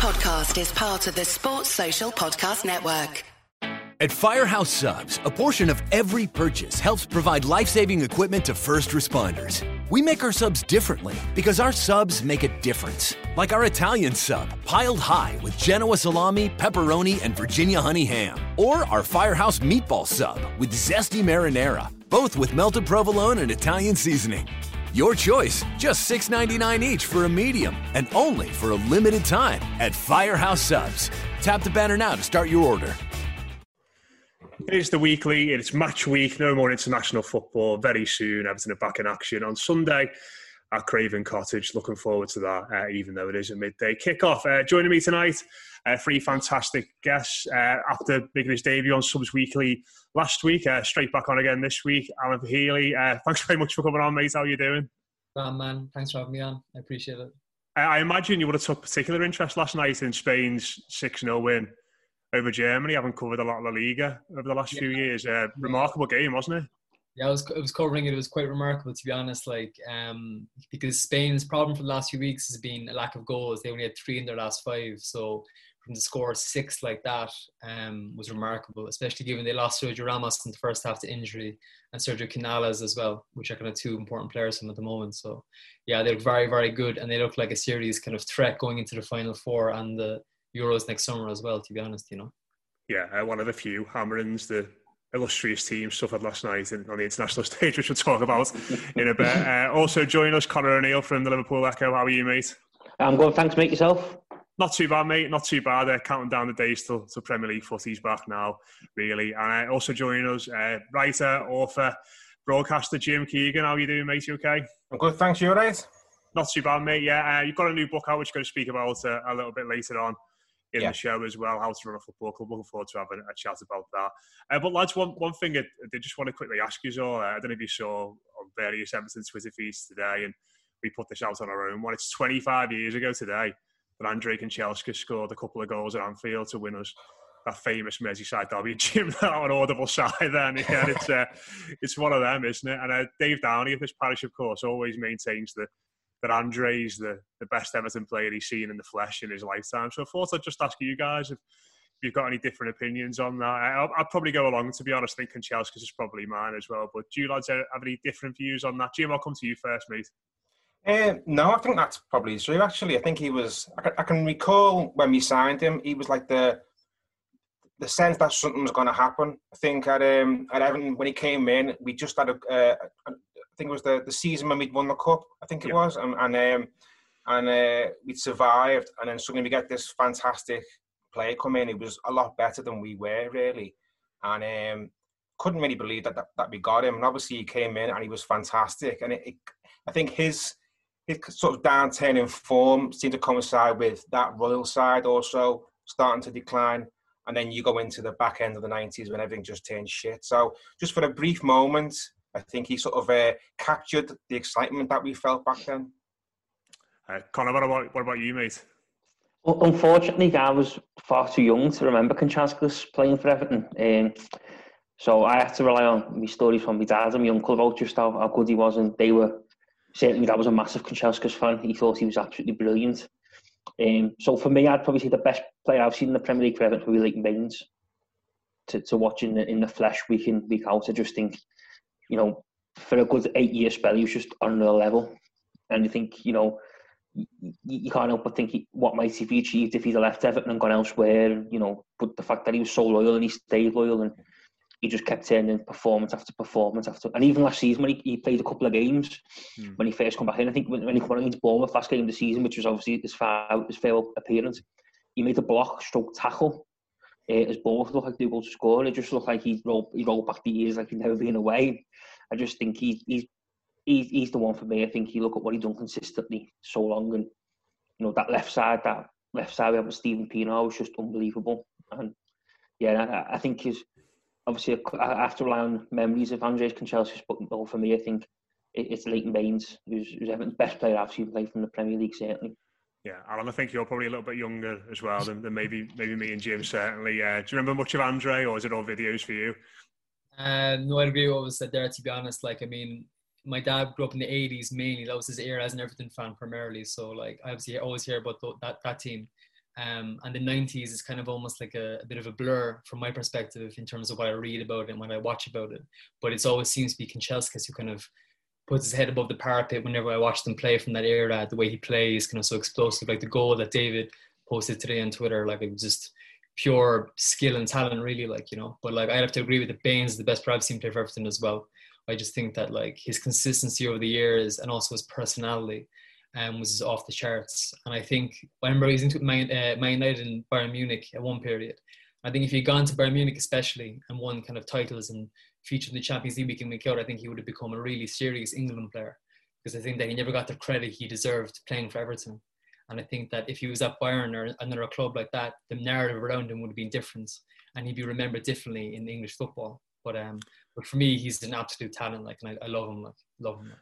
podcast is part of the Sports Social Podcast Network. At Firehouse Subs, a portion of every purchase helps provide life saving equipment to first responders. We make our subs differently because our subs make a difference. Like our Italian sub, piled high with Genoa salami, pepperoni, and Virginia honey ham. Or our Firehouse meatball sub with zesty marinara, both with melted provolone and Italian seasoning. Your choice, just $6.99 each for a medium, and only for a limited time at Firehouse Subs. Tap the banner now to start your order. It is the weekly, it's match week, no more international football. Very soon, Everton are back in action on Sunday at Craven Cottage. Looking forward to that, uh, even though it is a midday kickoff. Uh, joining me tonight, uh, three fantastic guests uh, after making his debut on Subs Weekly last week. Uh, straight back on again this week. Alan Healy, uh, thanks very much for coming on, mate. How are you doing? Well, man, thanks for having me on. I appreciate it. I imagine you would have took particular interest last night in Spain's 6 0 win over Germany, having covered a lot of La Liga over the last yeah. few years. Uh, remarkable game, wasn't it? Yeah, I was, I was covering it. It was quite remarkable, to be honest. Like, um, because Spain's problem for the last few weeks has been a lack of goals. They only had three in their last five. So, from the score six like that um, was remarkable, especially given they lost Sergio Ramos in the first half to injury and Sergio Canales as well, which are kind of two important players from at the moment. So, yeah, they look very, very good, and they look like a serious kind of threat going into the final four and the Euros next summer as well. To be honest, you know. Yeah, uh, one of the few hammerings the illustrious team suffered last night on the international stage, which we'll talk about in a bit. Uh, also, join us, Connor O'Neill from the Liverpool Echo. How are you, mate? I'm good. Thanks, mate. Yourself? Not too bad, mate. Not too bad. Uh, counting down the days till, till Premier League footy's back now, really. And uh, also joining us, uh, writer, author, broadcaster Jim Keoghan. How are you doing, mate? You okay? I'm good. Thanks. You all right? Not too bad, mate. Yeah, uh, you've got a new book out, which you're going to speak about uh, a little bit later on in yeah. the show as well, how to run a football club. Looking forward to having a chat about that. Uh, but lads, one one thing I, I just want to quickly ask you all. Uh, I don't know if you saw on various Everton Twitter feeds today, and we put this out on our own one. It's 25 years ago today that Andre Kanchelskis scored a couple of goals at Anfield to win us that famous Merseyside derby. Jim, that on audible side then. Yeah, it's uh, it's one of them, isn't it? And uh, Dave Downey of this parish, of course, always maintains that, that Andre's the, the best Everton player he's seen in the flesh in his lifetime. So I thought I'd just ask you guys if, if you've got any different opinions on that. I, will probably go along, to be honest. I think is probably mine as well. But do you lads have any different views on that? Jim, I'll come to you first, mate. Um, no, I think that's probably true. Actually, I think he was. I can, I can recall when we signed him, he was like the the sense that something was going to happen. I think at um, at Everton when he came in, we just had a, uh, think it was the, the season when we'd won the cup. I think it yeah. was, and and, um, and uh, we'd survived, and then suddenly we get this fantastic player come in. He was a lot better than we were really, and um, couldn't really believe that, that, that we got him. And obviously he came in and he was fantastic. And it, it, I think his his sort of downturn in form seemed to coincide with that Royle side also starting to decline. And then you go into the back end of the 90s when everything just turned shit. So just for a brief moment, I think he sort of uh, captured the excitement that we felt back then. Uh, Connor, what about, what about you, mate? Well, unfortunately, I was far too young to remember Kanchelskis playing for Everton. Um, so I had to rely on my stories from my dad and my uncle about just how, how good he was. And they were, certainly, that was a massive Kanchelskis fan. He thought he was absolutely brilliant. Um, so for me, I'd probably say the best player I've seen in the Premier League for Everton be Leighton Baines. To, to watch in the, in the flesh week in, week out, I just think you know, for a good eight year spell, he was just on the level. And you think, you know, you, you can't help but think he, what might he be achieved if he'd left Everton and gone elsewhere, you know. But the fact that he was so loyal and he stayed loyal and he just kept turning performance after performance after. And even last season when he, he played a couple of games mm. when he first come back in, I think when, when he came on against Bournemouth last game of the season, which was obviously his far his farewell appearance, he made a block, stroke tackle. Uh, as both looked like they were going to score. It just looked like he rolled, he rolled back the years like he'd never been away. I just think he's he's he's, he's the one for me. I think you look at what he's done consistently so long, and you know that left side, that left side we have with Steven Pienaar was just unbelievable. And yeah, I, I think he's obviously I have to rely on memories of Andres Kanchelskis, but for me, I think it's Leighton Baines, who's, who's Everton's best player I've seen play from the Premier League, certainly. Yeah, Alan, I think you're probably a little bit younger as well than, than maybe maybe me and Jim certainly. Uh, do you remember much of Andre, or is it all videos for you? Uh, no, I agree with what was said there. To be honest, like I mean, my dad grew up in the '80s mainly. That was his era as an Everton fan primarily. So like, I obviously always hear about that that team. Um, and the 90s is kind of almost like a, a, bit of a blur from my perspective in terms of what I read about it and what I watch about it. But it always seems to be Kanchelskis who kind of puts his head above the parapet whenever I watch them play from that era. The way he plays, kind of so explosive, like the goal that David posted today on Twitter, like it was just pure skill and talent, really. Like you know, but like I have to agree with the Baines, the best player I've seen play for Everton as well. I just think that like his consistency over the years and also his personality um, was off the charts. And I think I he was into Man, uh, Man United and Bayern Munich at one period. I think if he'd gone to Bayern Munich especially and won kind of titles and featured in the Champions League week in week out, I think he would have become a really serious England player because I think that he never got the credit he deserved playing for Everton. And I think that if he was at Bayern or another club like that, the narrative around him would have been different and he'd be remembered differently in English football. But um, but for me, he's an absolute talent. Like, and I, I love him. Like, love him. Like.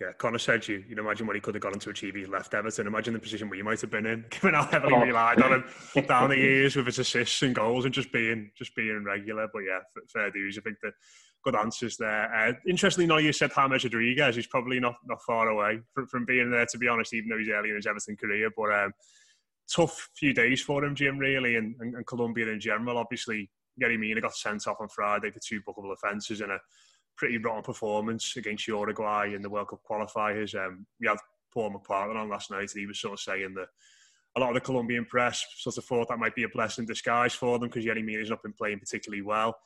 Yeah, Connor said you. You'd imagine what he could have gotten to achieve. He left Everton. Imagine the position where you might have been in, given how heavily oh. relied on him down the years with his assists and goals and just being just being regular. But yeah, fair dues. I think the good answers there. Uh, interestingly, now you said James Rodriguez. He's probably not not far away from, from being there. To be honest, even though he's early in his Everton career, but um, tough few days for him, Jim. Really, and, and, and Colombia in general. Obviously, Yerry Mina got sent off on Friday for two bookable offences and a pretty rotten performance against Uruguay in the World Cup qualifiers. Um, we had Paul McPartland on last night, and he was sort of saying that a lot of the Colombian press sort of thought that might be a blessing in disguise for them because Yerry Mina's not been playing particularly well.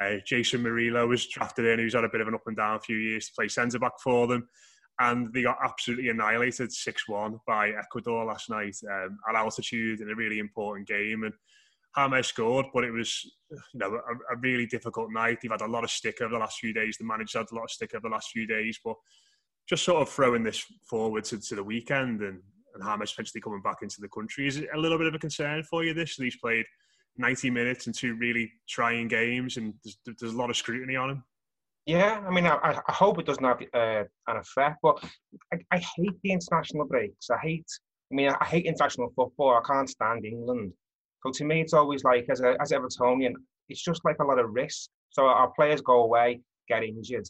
Uh, Jeison Murillo was drafted in, who's had a bit of an up and down few years to play centre back for them. And they got absolutely annihilated 6 1 by Ecuador last night um, at altitude in a really important game. And James scored, but it was you know a, a, really difficult night. They've had a lot of stick over the last few days. The manager had a lot of stick over the last few days, but just sort of throwing this forward to, to the weekend and, and James potentially coming back into the country is it a little bit of a concern for you. This he's played 90 minutes and two really trying games, and there's, there's a lot of scrutiny on him. Yeah, I mean, I, I hope it doesn't have uh, an effect, but I, I hate the international breaks. I hate, I mean, I hate international football. I can't stand England. So to me, it's always like, as, a, as Evertonian, it's just like a lot of risk. So our players go away, get injured,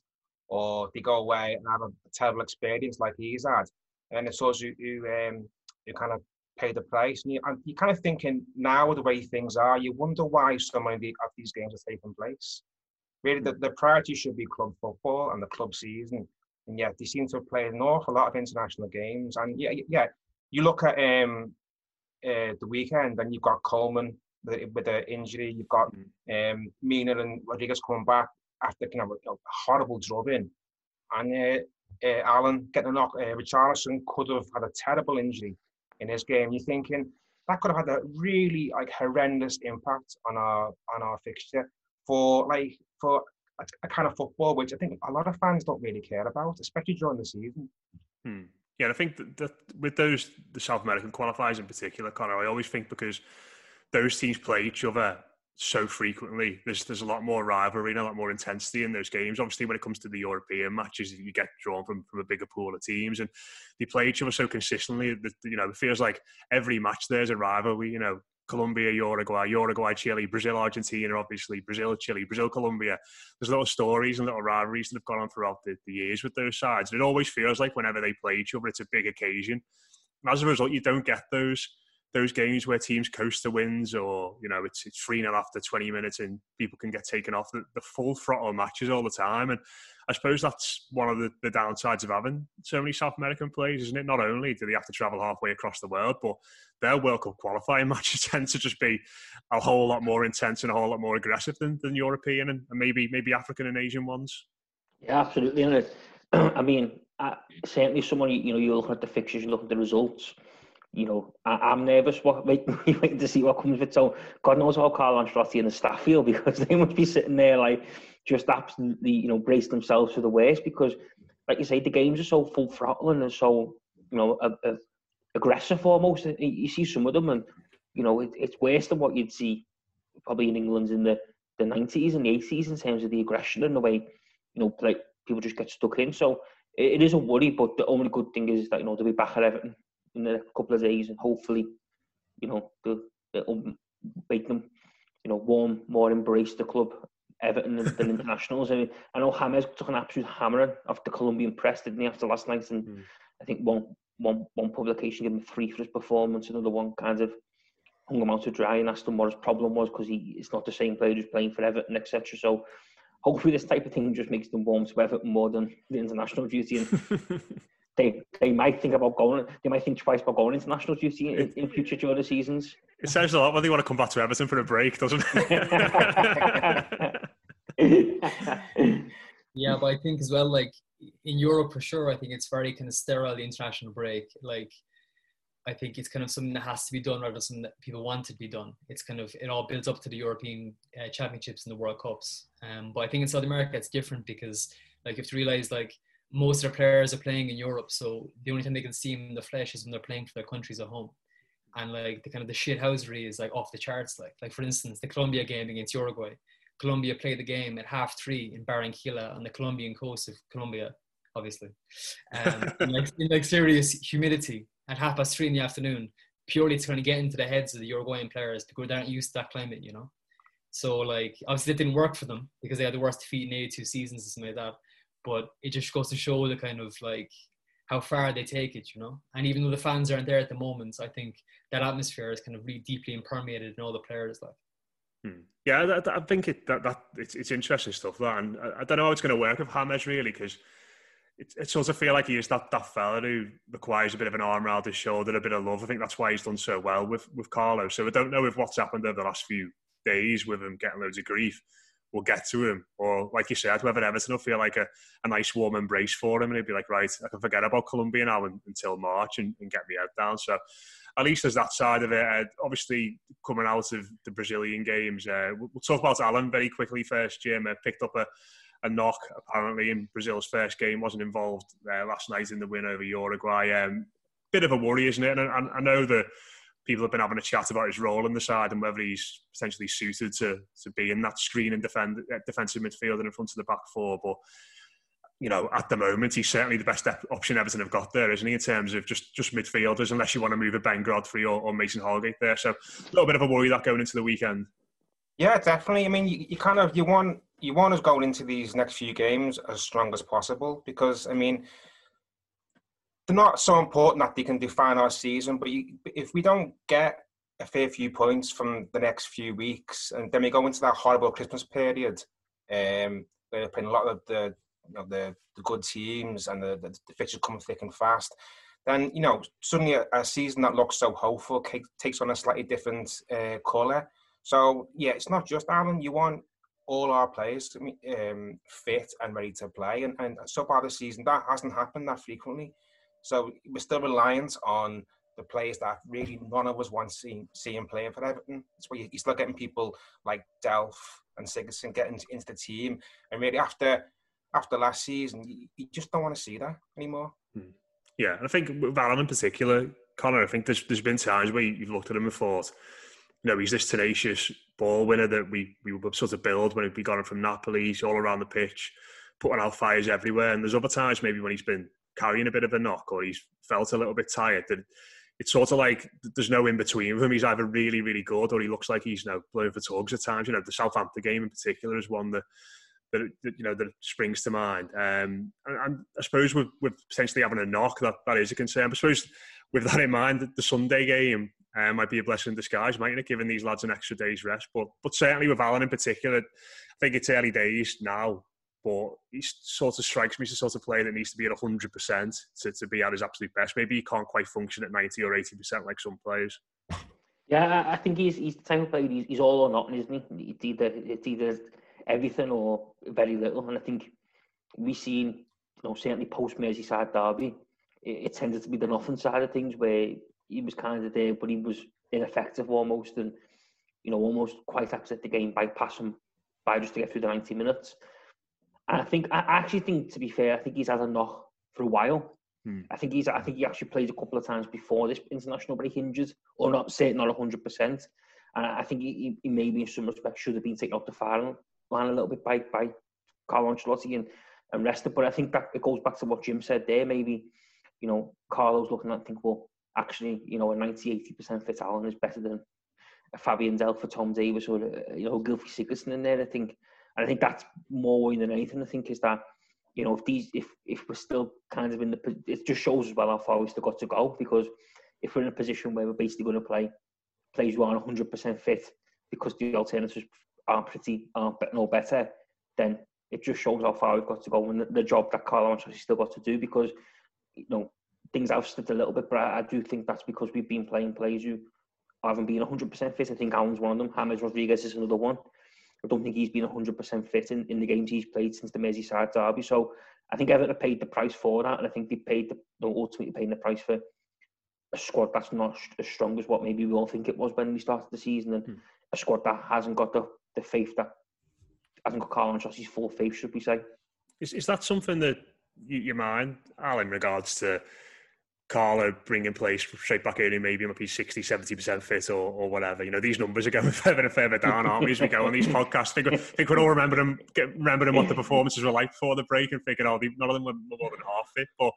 or they go away and have a, terrible experience like he's had. And it's us who, who, um, who kind of pay the price. And, you, and you're kind of thinking now the way things are, you wonder why so many of these games are taking place. Really, the, the priority should be club football and the club season. And yet, they seem to have played an awful lot of international games. And yeah, yeah, you look at um, uh, the weekend, and you've got Coleman with the injury. You've got mm. um, Mina and Rodriguez coming back after kind of a, horrible drubbing, and uh, uh, Allan getting a knock. Uh, Richarlison could have had a terrible injury in his game. You're thinking that could have had a really like horrendous impact on our on our fixture for like for a, a kind of football which I think a lot of fans don't really care about, especially during the season. Hmm. Yeah, I think that, that, with those the South American qualifiers in particular, Connor, I always think because those teams play each other so frequently, there's there's a lot more rivalry and a lot more intensity in those games. Obviously, when it comes to the European matches, you get drawn from, from a bigger pool of teams, and they play each other so consistently that you know it feels like every match there's a rivalry. You know, Colombia, Uruguay, Uruguay, Chile, Brazil, Argentina, obviously, Brazil, Chile, Brazil, Colombia. There's little stories and little rivalries that have gone on throughout the, the years with those sides. And it always feels like whenever they play each other, it's a big occasion. And as a result, you don't get those those games where teams coast to wins or, you know, it's, it's 3 0 after 20 minutes and people can get taken off the, the full throttle matches all the time. And I suppose that's one of the, the downsides of having so many South American players, isn't it? Not only do they have to travel halfway across the world, but their World Cup qualifying matches tend to just be a whole lot more intense and a whole lot more aggressive than, than European and, and maybe maybe African and Asian ones. Yeah, absolutely. And I mean, I, certainly someone you know you look at the fixtures, you look at the results. You know, I, am nervous. What waiting, waiting to see what comes with. it. So God knows how Carlo Ancelotti and the staff feel because they must be sitting there like just absolutely, you know, brace themselves for the worst because, like you say, the games are so full throttle and so, you know, a, a aggressive almost. You see some of them, and you know, it, it's worse than what you'd see probably in England in the the 90s and the 80s in terms of the aggression and the way, you know, like people just get stuck in. So it, it is a worry, but the only good thing is that you know they'll be back at Everton in a couple of days, and hopefully, you know, they'll, they'll make them, you know, warm, more embrace the club Everton than, the internationals. I, mean, I know James took an absolute hammering off the Colombian press, didn't he, after last night? And mm. I think one, one, one publication gave him three for his performance, another one kind of hung him out to dry and asked him what his problem was because he it's not the same player who's playing for Everton, etc. So hopefully this type of thing just makes them warm to Everton more than the international duty. And they they might think about going. They might think twice about going international duty in, in future during the seasons. It sounds a lot when they want to come back to Everton for a break, doesn't it? yeah, but I think as well, like in Europe for sure, I think it's very kind of sterile the international break. Like I think it's kind of something that has to be done rather than something that people want to be done. It's kind of it all builds up to the European uh, championships and the World Cups. Um, but I think in South America it's different because like you have to realize like most of their players are playing in Europe, so the only time they can see them in the flesh is when they're playing for their countries at home. And like the kind of the shithousery is like off the charts. Like like for instance, the Colombia game against Uruguay. Colombia played the game at half three in Barranquilla on the Colombian coast of Colombia, obviously. Um, in, like, in like serious humidity at half past three in the afternoon, purely to kind of get into the heads of the Uruguayan players because they aren't used to that climate, you know. So like obviously it didn't work for them because they had the worst defeat in 82 seasons and something like that. But it just goes to show the kind of like how far they take it, you know. And even though the fans aren't there at the moment, I think that atmosphere is kind of really deeply permeated in all the players. Like, hmm. yeah, I, I, think it that, that it's, it's interesting stuff. That, and I, I don't know how it's going to work with James really because it, it sort of feel like he is that, that fella who requires a bit of an arm around his shoulder, a bit of love. I think that's why he's done so well with, with Carlo. So I don't know if what's happened over the last few days with him getting loads of grief will get to him. Or like you said, whether Everton will feel like a, a nice warm embrace for him and he'd be like, right, I can forget about Colombia now until March and, and, get me head down. So at least there's that side of it. Uh, obviously, coming out of the Brazilian games, uh, we'll, we'll, talk about Allan very quickly first. Jim uh, picked up a a knock apparently in Brazil's first game. wasn't involved uh, last night in the win over Uruguay. Um, bit of a worry, isn't it? And I, I, know that people have been having a chat about his role in the side and whether he's potentially suited to to be in that screen and defend uh, defensive midfielder in front of the back four, but. You know, at the moment, he's certainly the best option Everton have got there, isn't he? In terms of just just midfielders, unless you want to move a Ben Godfrey or, or Mason Holgate there. So a little bit of a worry that going into the weekend. Yeah, definitely. I mean, you, you kind of you want you want us going into these next few games as strong as possible because I mean they're not so important that they can define our season. But you, if we don't get a fair few points from the next few weeks, and then we go into that horrible Christmas period, um, where they're playing a lot of the you know the, the good teams and the, the, the fixtures come thick and fast. Then you know suddenly a, a season that looks so hopeful takes on a slightly different uh, colour. So yeah, it's not just Allan. You want all our players to be um, fit and ready to play. And, and so far this season, that hasn't happened that frequently. So we're still reliant on the players that really none of us want to see, see playing for Everton. That's why you're still getting people like Delph and Sigurdsson getting into the team. And really, after after last season, you, you just don't want to see that anymore. Hmm. Yeah, I think with Allan in particular, Connor, I think there's, there's been times where you've looked at him and thought, you know, he's this tenacious ball winner that we we were sort of build when we got him from Napoli. He's all around the pitch, putting out fires everywhere. And there's other times maybe when he's been carrying a bit of a knock or he's felt a little bit tired. That it's sort of like there's no in between with him. He's either really really good or he looks like he's you know blowing for tugs at times. You know, the Southampton game in particular is one that. That, that you know that springs to mind, um, and, and I suppose with, with potentially having a knock, that, that is a concern. I suppose with that in mind, the Sunday game uh, might be a blessing in disguise, mightn't it, giving these lads an extra day's rest. But but certainly with Allan in particular, I think it's early days now, but he sort of strikes me as a sort of player that needs to be at 100% to, to be at his absolute best. Maybe he can't quite function at 90 or 80% like some players. Yeah, I think he's he's the type of player, he's, he's all or nothing, isn't he? It's either, it's either everything or very little. And I think we've seen, you know, certainly post Merseyside derby, it, it tended to be the nothing side of things where he was kind of there, but he was ineffective almost, and you know, almost quite upset the game by passing by just to get through the 90 minutes. And I think, I actually think, to be fair, I think he's had a knock for a while. Hmm. I think he's, I think he actually played a couple of times before this international break injured, or not, say not 100. percent And I think he, he maybe in some respects should have been taken off the firing line a little bit by by Carlo Ancelotti and and rested. But I think that it goes back to what Jim said there. Maybe you know Carlo's looking at think, well, actually, you know, a 90, 80% fit Allan is better than a Fabian Delph for Tom Davies or, a, you know, Gylfi Sigurdsson in there, I think. And I think that's more worrying than anything, I think, is that, you know, if these, if, if we're still kind of in the, it just shows as well how far we've still got to go because if we're in a position where we're basically going to play players who aren't 100% fit because the alternatives are pretty aren't no better, then it just shows how far we've got to go and the, the job that Carlo Ancelotti's still got to do because you know things have slipped a little bit, but I, I do think that's because we've been playing players who haven't been 100% fit. I think Allan's one of them. James Rodriguez is another one. I don't think he's been 100% fit in, in the games he's played since the Merseyside derby. So I think Everton paid the price for that, and I think they paid the, ultimately paying the price for a squad that's not as strong as what maybe we all think it was when we started the season, and hmm. a squad that hasn't got the, the faith that hasn't got Carlo Ancelotti's full faith, should we say? Is is that something that you, you mind, Al, in regards to? Carlo bringing place straight back in, maybe might be 60, 70% fit or, or whatever. You know, these numbers are going further and further down, aren't we, as we go on these podcasts? I think, think we'll all remember them, get, remember them what the performances were like before the break and thinking, oh, none of them were more than half fit. But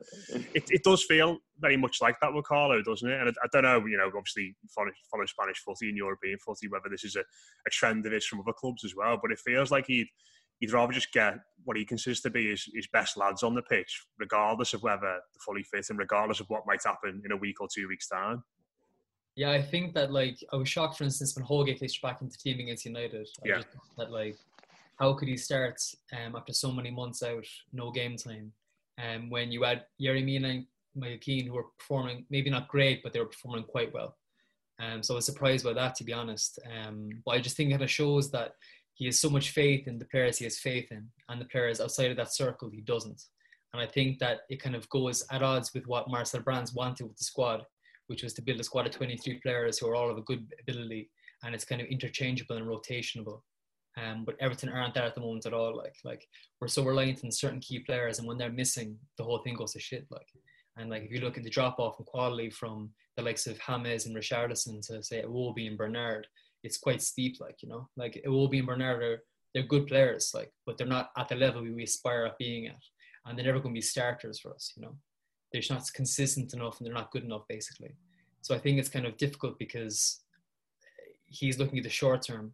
it, it does feel very much like that with Carlo, doesn't it? And I, I don't know, you know, obviously follow, follow Spanish footy and European footy, whether this is a, a trend that is from other clubs as well. But it feels like he'd he'd rather just get what he considers to be his, his best lads on the pitch, regardless of whether they're fully fit and regardless of what might happen in a week or two weeks' time. Yeah, I think that like I was shocked, for instance, when Holgate came back into the team against United. I yeah. that like, how could he start um, after so many months out, no game time? Um, when you had Yerry Mina and Michael who were performing maybe not great, but they were performing quite well. Um, so I was surprised by that, to be honest. Um, but I just think it kind of shows that he has so much faith in the players he has faith in, and the players outside of that circle he doesn't. And I think that it kind of goes at odds with what Marcel Brands wanted with the squad, which was to build a squad of 23 players who are all of a good ability, and it's kind of interchangeable and rotationable. Um, but Everton aren't there at the moment at all. Like, like we're so reliant on certain key players, and when they're missing, the whole thing goes to shit. Like, and like if you look at the drop off in quality from the likes of James and Richarlison to say Iwobi and Bernard, it's quite steep, like you know, like Iwobi and Bernard are they're good players, like, but they're not at the level we aspire at being at, and they're never going to be starters for us, you know. They're just not consistent enough, and they're not good enough, basically. So I think it's kind of difficult because he's looking at the short term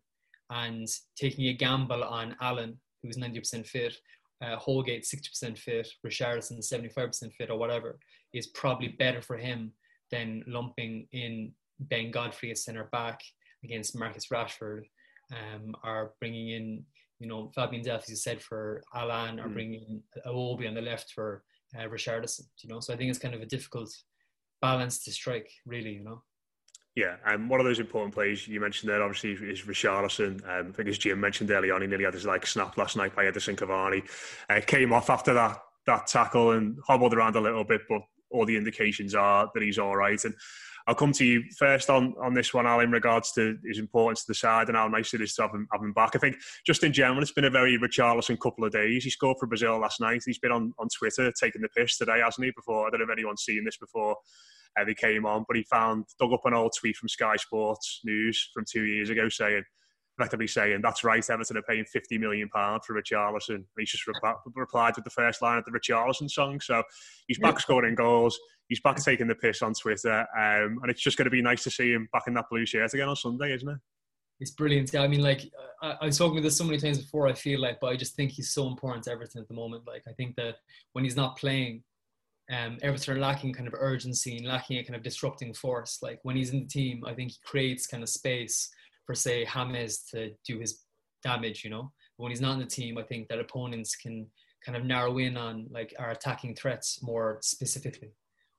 and taking a gamble on Allan, who's 90% fit, uh, Holgate 60% fit, Richarlison 75% fit, or whatever, is probably better for him than lumping in Ben Godfrey as centre back against Marcus Rashford, um, are bringing in, you know, Fabian Delph, as you said, for Allan, or mm. bringing in Iwobi on the left for uh, Richarlison, you know. So I think it's kind of a difficult balance to strike, really, you know. Yeah, and um, one of those important plays you mentioned there, obviously, is Richarlison. Um, I think as Jim mentioned early on, he nearly had his like snap last night by Edinson Cavani. Uh, came off after that that tackle and hobbled around a little bit, but all the indications are that he's all right. And I'll come to you first on, on this one, Al, in regards to his importance to the side and how nice it is to have him, have him back. I think just in general, it's been a very Richarlison couple of days. He scored for Brazil last night. He's been on, on Twitter taking the piss today, hasn't he? Before I don't know if anyone's seen this before uh, they came on, but he found dug up an old tweet from Sky Sports News from two years ago saying effectively saying that's right, Everton are paying fifty million pound for Richarlison. He's just replied with the first line of the Richarlison song. So he's back scoring goals he's back taking the piss on Twitter, um, and it's just going to be nice to see him back in that blue shirt again on Sunday, isn't it? It's brilliant. Yeah, I mean, like I, I've spoken with this so many times before. I feel like, but I just think he's so important to Everton at the moment. Like I think that when he's not playing, um, Everton are lacking kind of urgency and lacking a kind of disrupting force. Like when he's in the team, I think he creates kind of space for say James to do his damage. You know, when he's not in the team, I think that opponents can kind of narrow in on like our attacking threats more specifically.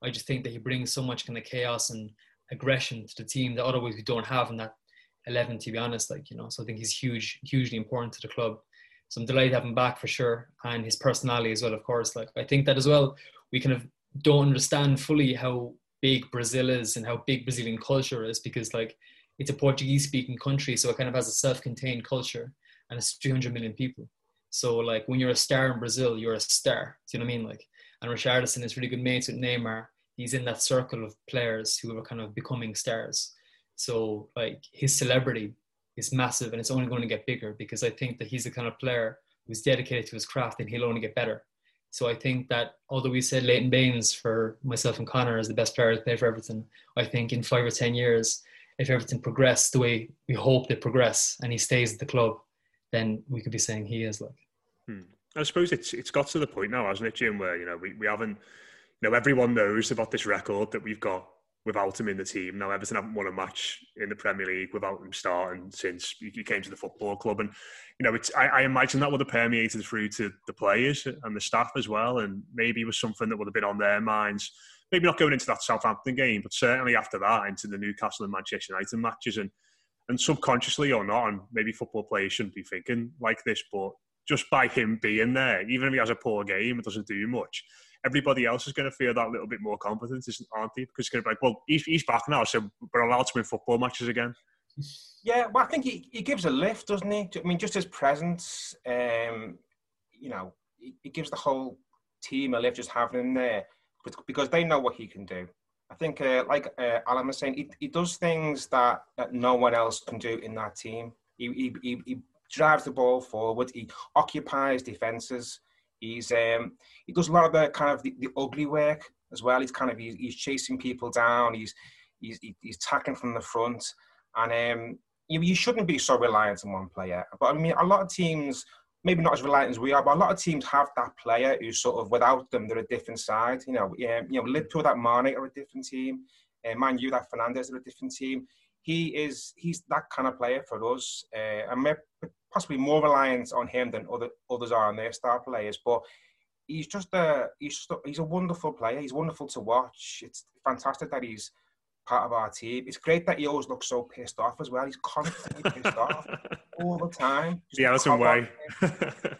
I just think that he brings so much kind of chaos and aggression to the team that otherwise we don't have in that 11 to be honest like you know so I think he's huge hugely important to the club so I'm delighted to have him back for sure and his personality as well of course like I think that as well we kind of don't understand fully how big Brazil is and how big Brazilian culture is because like it's a Portuguese speaking country so it kind of has a self-contained culture and it's 300 million people so like when you're a star in Brazil you're a star do you know what I mean like and Richarlison is really good mates with Neymar. He's in that circle of players who are kind of becoming stars. So like his celebrity is massive and it's only going to get bigger because I think that he's the kind of player who's dedicated to his craft and he'll only get better. So I think that although we said Leighton Baines for myself and Connor as the best player to play for Everton, I think in five or ten years, if everything progress the way we hope they progress and he stays at the club, then we could be saying he is like. Hmm. I suppose it's it's got to the point now, hasn't it, Jim, where you know we, we haven't, you know, everyone knows about this record that we've got without him in the team. Now Everton haven't won a match in the Premier League without him starting since he came to the football club, and you know, it's I, I imagine that would have permeated through to the players and the staff as well, and maybe was something that would have been on their minds. Maybe not going into that Southampton game, but certainly after that into the Newcastle and Manchester United matches, and and subconsciously or not, and maybe football players shouldn't be thinking like this, but just by him being there, even if he has a poor game, it doesn't do much everybody else is going to feel that little bit more confidence, aren't they? Because it's going to be like, well, he's, he's back now, so we're allowed to win football matches again. Yeah, well, I think he, he gives a lift, doesn't he? I mean, just his presence, um, you know, he, gives the whole team a lift just having him there because they know what he can do. I think, uh, like uh, Alan was saying, he, he does things that, that no one else can do in that team. He, he, he, he drives the ball forward. He occupies defenses. He's um, he does a lot of the kind of the, the ugly work as well. He's kind of he's, he's chasing people down. He's he's he's attacking from the front, and um, you, you shouldn't be so reliant on one player. But I mean, a lot of teams, maybe not as reliant as we are, but a lot of teams have that player who's sort of without them, they're a different side. You know, yeah, you know, Liverpool that Mane are a different team. Uh, Man U that Fernandes are a different team. He is he's that kind of player for us, uh, and we're possibly more reliant on him than other others are on their star players. But he's just a he's just a, he's a wonderful player. He's wonderful to watch. It's fantastic that he's part of our team. It's great that he always looks so pissed off as well. He's constantly pissed off all the time. Just the Alisson way.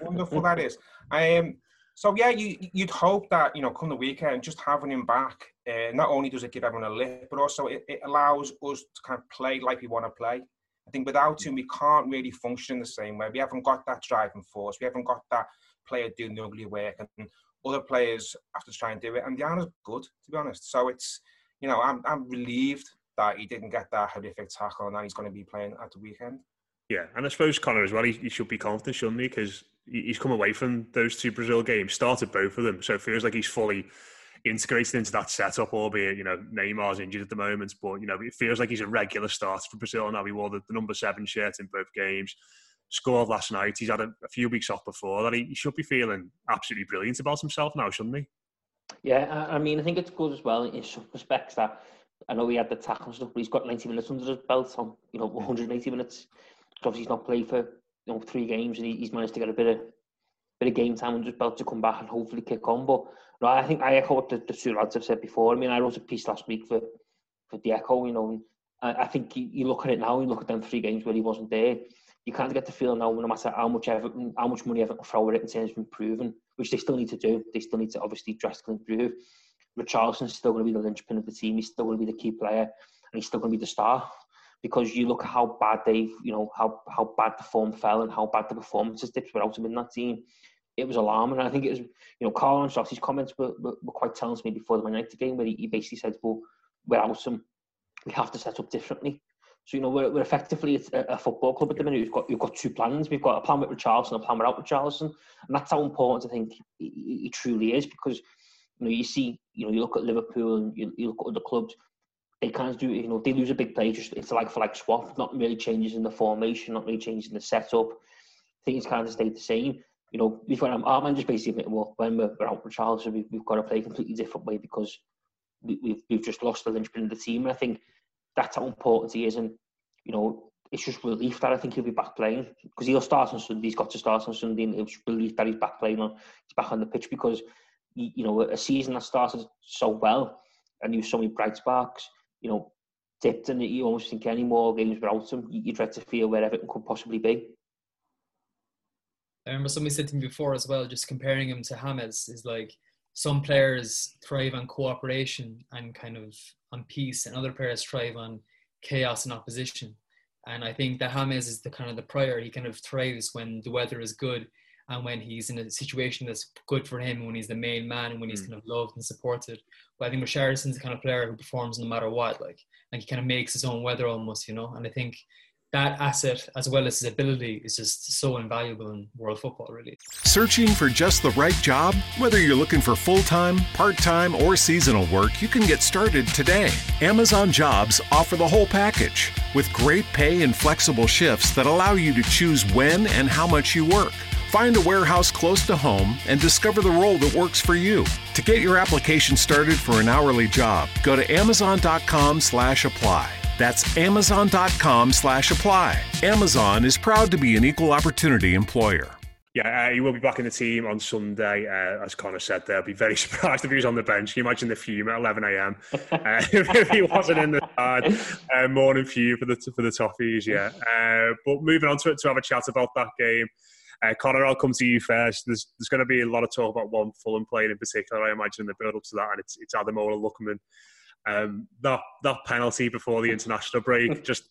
wonderful that is. Um, so yeah, you you'd hope that you know come the weekend, just having him back, uh, not only does it give everyone a lift, but also it, it allows us to kind of play like we want to play. I think without him, we can't really function the same way. We haven't got that driving force. We haven't got that player doing the ugly work, and other players have to try and do it. And Diana's good, to be honest. So it's, you know, I'm I'm relieved that he didn't get that horrific tackle, and that he's going to be playing at the weekend. Yeah, and I suppose Connor as well. He, he should be confident, shouldn't he? Because he's come away from those two Brazil games, started both of them, so it feels like he's fully integrated into that setup, albeit, you know, Neymar's injured at the moment, but, you know, it feels like he's a regular starter for Brazil now. He wore the, the number seven shirt in both games, scored last night. He's had a, a few weeks off before that. He, he, should be feeling absolutely brilliant about himself now, shouldn't he? Yeah, I mean, I think it's good as well in some respects that I know he had the tackle stuff, but he's got 90 minutes under his belt on, you know, mm. 180 minutes. Obviously, he's not played for, you know, three games and he's managed to get a bit of bit of game time under his belt to come back and hopefully kick on. But no, I think I echo what the, the two lads have said before. I mean, I wrote a piece last week for for the Echo, you know, and I, I think you, look at it now, you look at them three games where he wasn't there, you can't get the feeling now, no matter how much Everton, how much money Everton throw at it in terms of improving, which they still need to do. They still need to obviously drastically improve. Richarlison's still going to be the linchpin of the team. He's still going to be the key player, and he's still going to be the star. Because you look at how bad they've, you know, how how bad the form fell and how bad the performances dipped without him in that team it was alarming. And I think it was, you know, Carl Ancelotti's comments were, were, were quite telling to me before the Man United game, where he, he basically said, well, without him, we have to set up differently. So, you know, we're, we're effectively a, a football club at the minute. We've got, we've got two plans. We've got a plan with Richarlison and a plan without Richarlison. And that's how important I think it, truly is because, you know, you see, you know, you look at Liverpool and you, you look at other clubs, they kind of do, you know, they lose a big player, just it's like for like swap, not really changes in the formation, not really changes in the setup. Things kind of stayed the same you know, before I'm, our just basically well, when we're, out with Charles, we've, we've got to play a completely different way because we, we've we've just lost the linchpin of the team. And I think that's how important he is. And you know, it's just relief that I think he'll be back playing because he'll start on Sunday. He's got to start on Sunday, and it's relief that he's back playing on. He's back on the pitch because you know a season that started so well and you so many bright sparks. You know, dipped, and you almost think any more games without him, you, dread to feel where everything could possibly be. I remember somebody said to me before as well, just comparing him to James is like some players thrive on cooperation and kind of on peace, and other players thrive on chaos and opposition. And I think that James is the kind of the prior. He kind of thrives when the weather is good and when he's in a situation that's good for him, when he's the main man and when he's mm. kind of loved and supported. But I think Richarlison's the kind of player who performs no matter what, like, like he kind of makes his own weather almost, you know. And I think that asset as well as his ability is just so invaluable in world football really searching for just the right job whether you're looking for full-time part-time or seasonal work you can get started today amazon jobs offer the whole package with great pay and flexible shifts that allow you to choose when and how much you work find a warehouse close to home and discover the role that works for you To get your application started for an hourly job, go to amazon.com slash apply. That's amazon.com slash apply. Amazon is proud to be an equal opportunity employer. Yeah, uh, he will be back in the team on Sunday. Uh, as Connor said, they'll be very surprised if he was on the bench. Can you imagine the fume at 11 a.m. Uh, if he wasn't in the side? Uh, morning fume for the for the Toffees, yeah. Uh, but moving on to it to have a chat about that game. Uh, Connor, I'll come to you first. There's there's going to be a lot of talk about one Fulham playing in particular, I imagine, in the build up to that, and it's it's Ademola Lookman. Um, that that penalty before the international break, just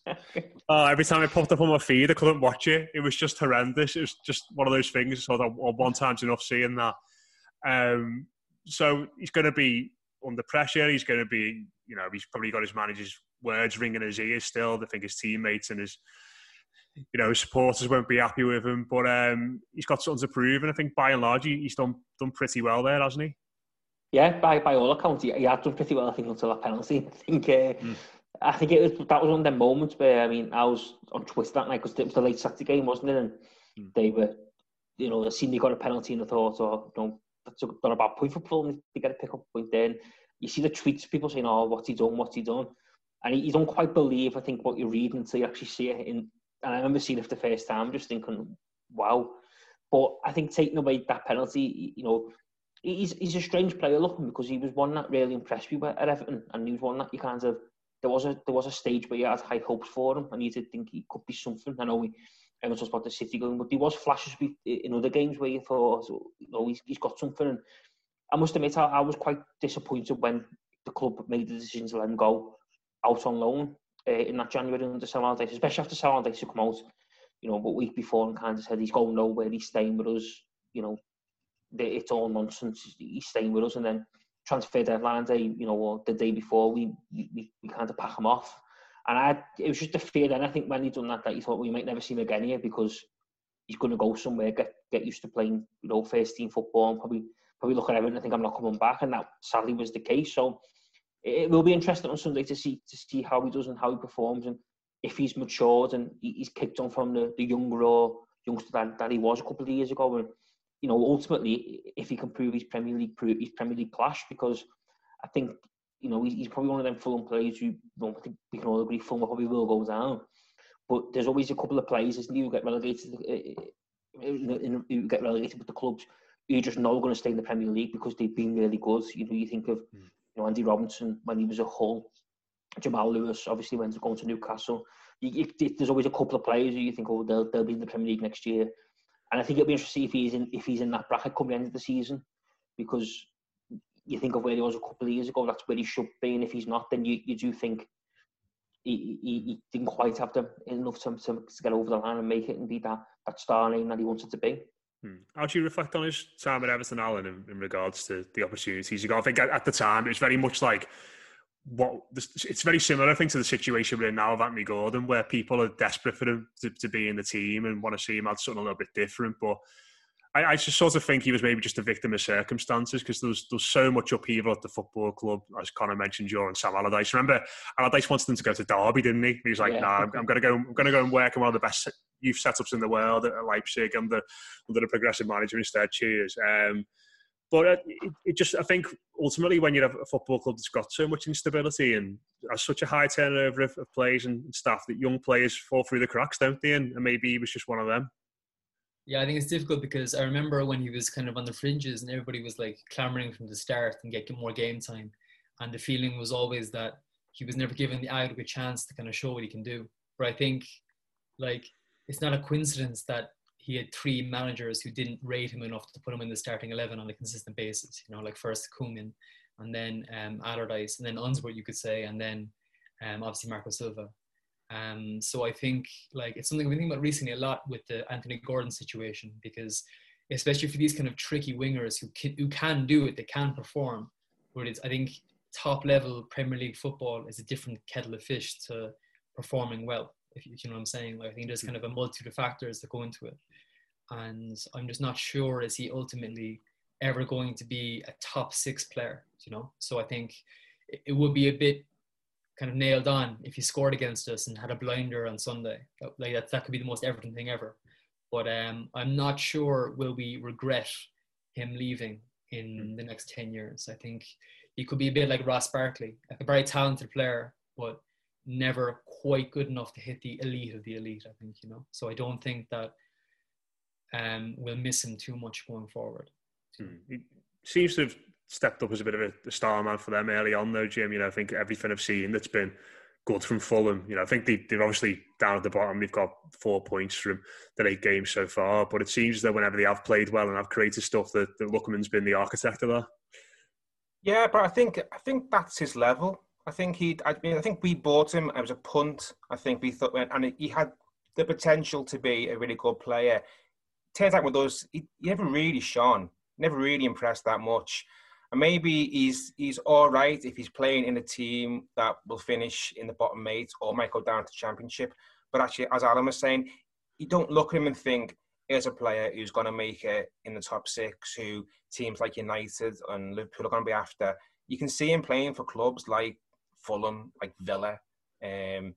uh, every time I popped up on my feed, I couldn't watch it. It was just horrendous. It was just one of those things. So that one time's enough seeing that. Um, so he's going to be under pressure. He's going to be, you know, he's probably got his manager's words ringing in his ears still. I think his teammates and his, you know, his supporters won't be happy with him. But um, he's got something to prove, and I think by and large he's done done pretty well there, hasn't he? Yeah, by by all accounts, he, he had done pretty well. I think until that penalty. I think uh, mm. I think it was that was one of the moments where I mean I was on Twitter that night because it was the late Saturday game, wasn't it? And mm. they were, you know, seen they got a penalty and I thought, oh, know, that's a, not a bad point for Fulham to get a pick up point. Then you see the tweets, people saying, oh, what's he done? What's he done? And you don't quite believe, I think, what you're reading until you actually see it. In, and I remember seeing it for the first time, just thinking, wow. But I think taking away that penalty, you know, he's he's a strange player looking because he was one that really impressed me at Everton, and he was one that you kind of there was a there was a stage where you had high hopes for him, and you did think he could be something. I know we everyone talks about the City going, but there was flashes in other games where you thought, you know, he's, he's got something. And I must admit, I, I was quite disappointed when the club made the decision to let him go out on loan uh, in that January under Allardyce, especially after Allardyce to come out, you know, but week before and kind of said he's going nowhere, he's staying with us, you know, it's all nonsense. He's staying with us, and then transfer deadline day, eh, you know, or the day before, we we, we kind of pack him off. And I, it was just a fear. Then I think when he done that, that he thought we might never see him again here because he's going to go somewhere, get get used to playing, you know, first team football, and probably probably look at everything and think I'm not coming back. And that sadly was the case. So it will be interesting on Sunday to see to see how he does and how he performs, and if he's matured and he's kicked on from the the young raw youngster that, that he was a couple of years ago. And you know, ultimately, if he can prove his Premier League, prove his Premier League clash, because I think, you know, he's, probably one of them Fulham players who, you know, I think we can all agree Fulham probably will go down. But there's always a couple of players, isn't who get relegated, uh, uh, uh, who get relegated with the clubs who are just know going to stay in the Premier League because they've been really good. You know, you think of, mm. you know, Andy Robinson when he was at Hull, Jamal Lewis obviously when he's going to Newcastle. You, you, there's always a couple of players who you think, oh, they'll, they'll be in the Premier League next year. And I think it'll be interesting if he's in if he's in that bracket come the end of the season, because you think of where he was a couple of years ago, that's where he should be. And if he's not, then you, you do think he, he, he didn't quite have the enough to, to, to get over the line and make it and be that, that star name that he wanted to be. Hmm. How do you reflect on his time at Everton, Alan, in, in regards to the opportunities he got? I think at, at the time it was very much like what it's very similar, I think, to the situation we're in now of Anthony Gordon, where people are desperate for him to, to be in the team and want to see him add something a little bit different. But I, I just sort of think he was maybe just a victim of circumstances because there was, there was so much upheaval at the football club, as Connor mentioned during Sam Allardyce. Remember, Allardyce wanted him to go to Derby, didn't he? He was like, yeah. "No, nah, I'm, I'm going to go. I'm going to go and work in one of the best youth setups in the world at Leipzig under under the progressive manager instead." Cheers. Um, but uh, it, it, just, I think, ultimately, when you have a football club that's got so much instability and has such a high turnover of, of players and staff, that young players fall through the cracks, don't they? And, and maybe he was just one of them. Yeah, I think it's difficult because I remember when he was kind of on the fringes and everybody was like clamoring from the start and get more game time. And the feeling was always that he was never given the adequate chance to kind of show what he can do. But I think like it's not a coincidence that he had three managers who didn't rate him enough to put him in the starting 11 on a consistent basis. You know, like first Koeman and then um, Allardyce and then Unsworth, you could say, and then um, obviously Marco Silva. Um, so I think like it's something we think about recently a lot with the Anthony Gordon situation because especially for these kind of tricky wingers who can, who can do it, they can perform. But it's I think top level Premier League football is a different kettle of fish to performing well if you, you know what I'm saying. Like I think there's kind of a multitude of factors that go into it, and I'm just not sure is he ultimately ever going to be a top six player. You know, so I think it, would be a bit kind of nailed on if he scored against us and had a blinder on Sunday. Like that, that could be the most Everton thing ever. But um, I'm not sure will we regret him leaving in the next 10 years. I think he could be a bit like Ross Barkley, a very talented player, but never quite good enough to hit the elite of the elite, I think, you know. So I don't think that um, we'll miss him too much going forward. Hmm. He seems to have stepped up as a bit of a, a star man for them early on, though, Jim. You know, I think everything I've seen that's been good from Fulham. You know, I think they, they're obviously down at the bottom. They've got four points from the eight games so far, but it seems that whenever they have played well and have created stuff, that, that Lookman's been the architect of that. Yeah, but I think I think that's his level. I think he. I mean, I think we bought him. It was a punt. I think we thought, and he had the potential to be a really good player. Turns out with us, he, he never really shone. Never really impressed that much. And maybe he's he's all right if he's playing in a team that will finish in the bottom eight or might go down to championship. But actually, as Alan was saying, you don't look at him and think, here's a player who's going to make it in the top six, who teams like United and Liverpool are going to be after. You can see him playing for clubs like Fulham, like Villa, um,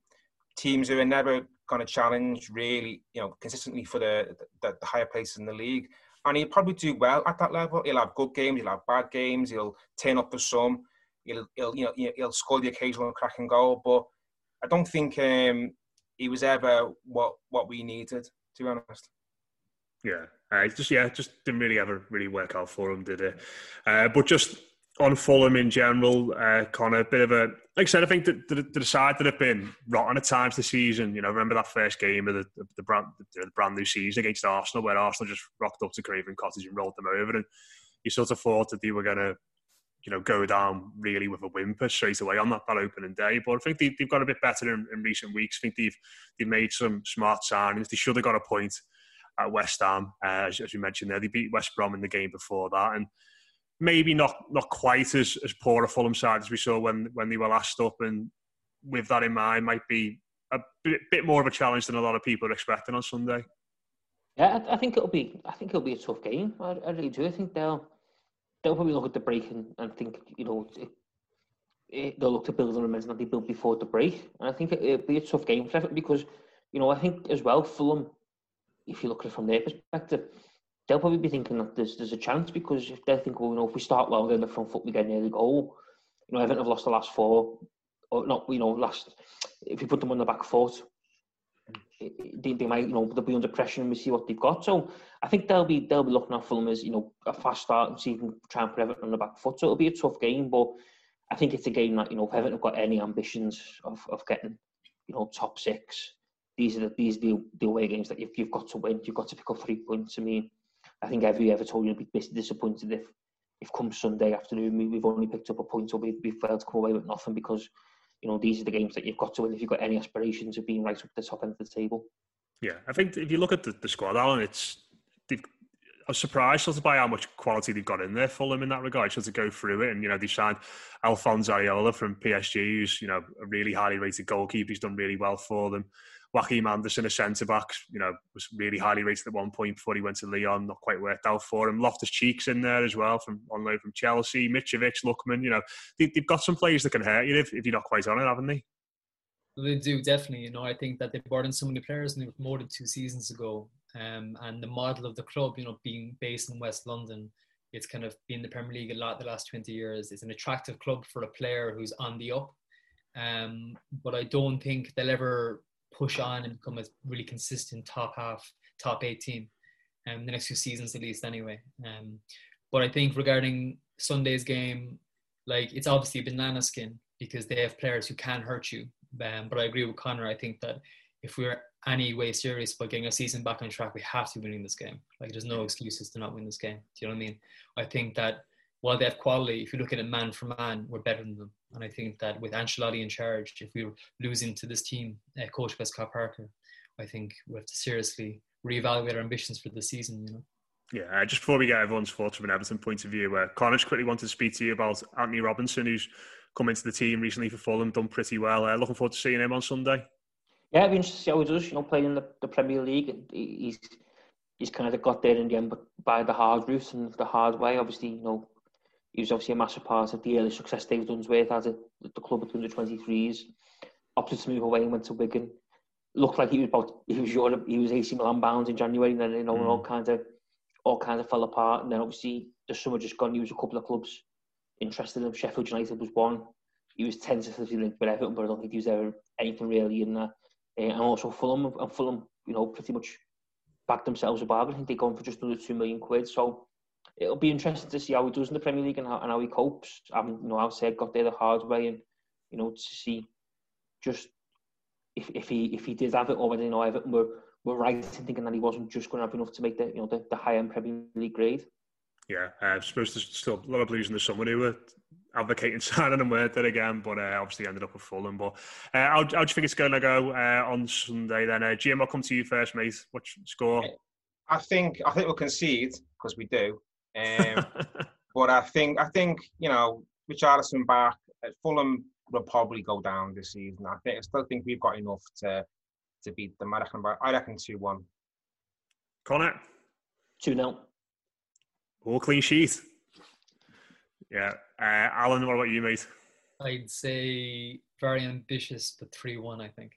teams who are never going to challenge really, you know, consistently for the, the, the higher places in the league. And he'll probably do well at that level. He'll have good games, he'll have bad games, he'll turn up for some, he'll, he'll you know, he'll score the occasional cracking goal. But I don't think um, he was ever what what we needed, to be honest. Yeah, uh, just yeah, just didn't really ever really work out for him, did it? Uh, but just on Fulham in general, uh, Connor, a bit of a like I said, I think the, the, the side that have been rotten at times this season. You know, remember that first game of the, the, the brand the, the brand new season against Arsenal, where Arsenal just rocked up to Craven Cottage and rolled them over, and you sort of thought that they were going to, you know, go down really with a whimper straight away on that, that opening day. But I think they, have got a bit better in, in recent weeks. I think they've they've made some smart signings. They should have got a point at West Ham, uh, as, as you mentioned there. They beat West Brom in the game before that, and maybe not not quite as, as poor a Fulham side as we saw when when they were last up. And with that in mind, might be a bit, bit more of a challenge than a lot of people are expecting on Sunday. Yeah, I, I think it'll be. I think it'll be a tough game. I, I, really do. I think they'll they'll probably look at the break and, and think, you know, it, it, they'll look to build on the momentum that they built before the break. And I think it, will be a tough game for Everton because, you know, I think as well Fulham if you look at it from their perspective, they'll probably be thinking that there's there's a chance because if they think, well, you know, if we start well, then the front foot we get near the goal. You know, Everton have lost the last four, or not, you know, last. If you put them on the back foot, they, they might, you know, they'll be under pressure and we see what they've got. So I think they'll be they'll be looking at Fulham as you know a fast start and see if can try and put Everton on the back foot. So it'll be a tough game, but I think it's a game that you know if Everton have got any ambitions of of getting you know top six, these are the, these are the, the away games that you've, you've got to win. You've got to pick up three points. I mean, I think every Everton will be disappointed if if come Sunday afternoon we, we've only picked up a point or we, we failed to come away with nothing because you know these are the games that you've got to win if you've got any aspirations of being right up at the top end of the table. Yeah, I think if you look at the, the squad, Alan, it's they've I was surprised sort of by how much quality they've got in there for them in that regard. Sort of go through it, and you know they signed Alphonse Areola from PSG, who's you know a really highly rated goalkeeper. He's done really well for them. Joachim Andersen, a centre back, you know, was really highly rated at one point before he went to Lyon. Not quite worked out for him. Loftus-Cheek's in there as well from on loan from Chelsea. Mitrovic, Lookman. You know, they, have got some players that can hurt you if, if you're not quite on it, haven't they? They do definitely. You know, I think that they brought in so many players and more than two seasons ago, um, and the model of the club, you know, being based in West London, it's kind of been the Premier League a lot the last 20 years. It's an attractive club for a player who's on the up. Um, but I don't think they'll ever push on and become a really consistent top half, top eight team. Um, the next few seasons at least, anyway. Um, but I think regarding Sunday's game, like it's obviously a banana skin because they have players who can hurt you. Um, but I agree with Connor. I think that if we're any way serious about getting a season back on track, we have to be winning this game. Like there's no excuses to not win this game. Do you know what I mean? I think that while they have quality, if you look at it man for man, we're better than them. And I think that with Ancelotti in charge, if we are losing to this team, uh, coached by Scott Parker, I think we have to seriously reevaluate our ambitions for the season. You know. Yeah, uh, just before we get everyone's thoughts from an Everton point of view, uh, Connor just quickly wanted to speak to you about Anthony Robinson, who's come into the team recently for Fulham, done pretty well. Uh, looking forward to seeing him on Sunday. Yeah, it'll be interesting to see how he does. You know, playing in the, the Premier League, he's he's kind of got there in the end, but by the hard route and the hard way. Obviously, you know, he was obviously a massive part of the early success David Unsworth had at the club at the under 23s. Opted to move away and went to Wigan. Looked like he was about he was Europe, he was AC Milan bound in January, and then you know mm. all kind of all kind of fell apart. And then obviously the summer just gone. He was a couple of clubs interested in him. Sheffield United was one. He was tentatively linked with Everton, but I don't think he was ever anything really in that. Uh, and also Fulham and Fulham, you know, pretty much backed themselves a bargain. I think they gone for just under two million quid. So it'll be interesting to see how he does in the Premier League and how, and how he copes. I mean, you know, I've said got there the hard way, and you know, to see just if, if he if he did have it already, you know, Everton were were right in thinking that he wasn't just going to have enough to make the you know the, the high end Premier League grade. Yeah, uh, I suppose there's still a lot of Blues in the summer who were advocating signing and weren't there again, but uh, obviously ended up with Fulham. But uh, how, how do you think it's going to go uh, on Sunday then? Uh, Jim, I'll come to you first, mate. What score? I think I think we'll concede because we do. Um, but I think I think you know Richarlison back. at Fulham will probably go down this season. I think I still think we've got enough to to beat them. I reckon, I reckon two one. Connor, two 0 All clean sheet. Yeah, uh, Alan, what about you, mate? I'd say very ambitious, but three one. I think.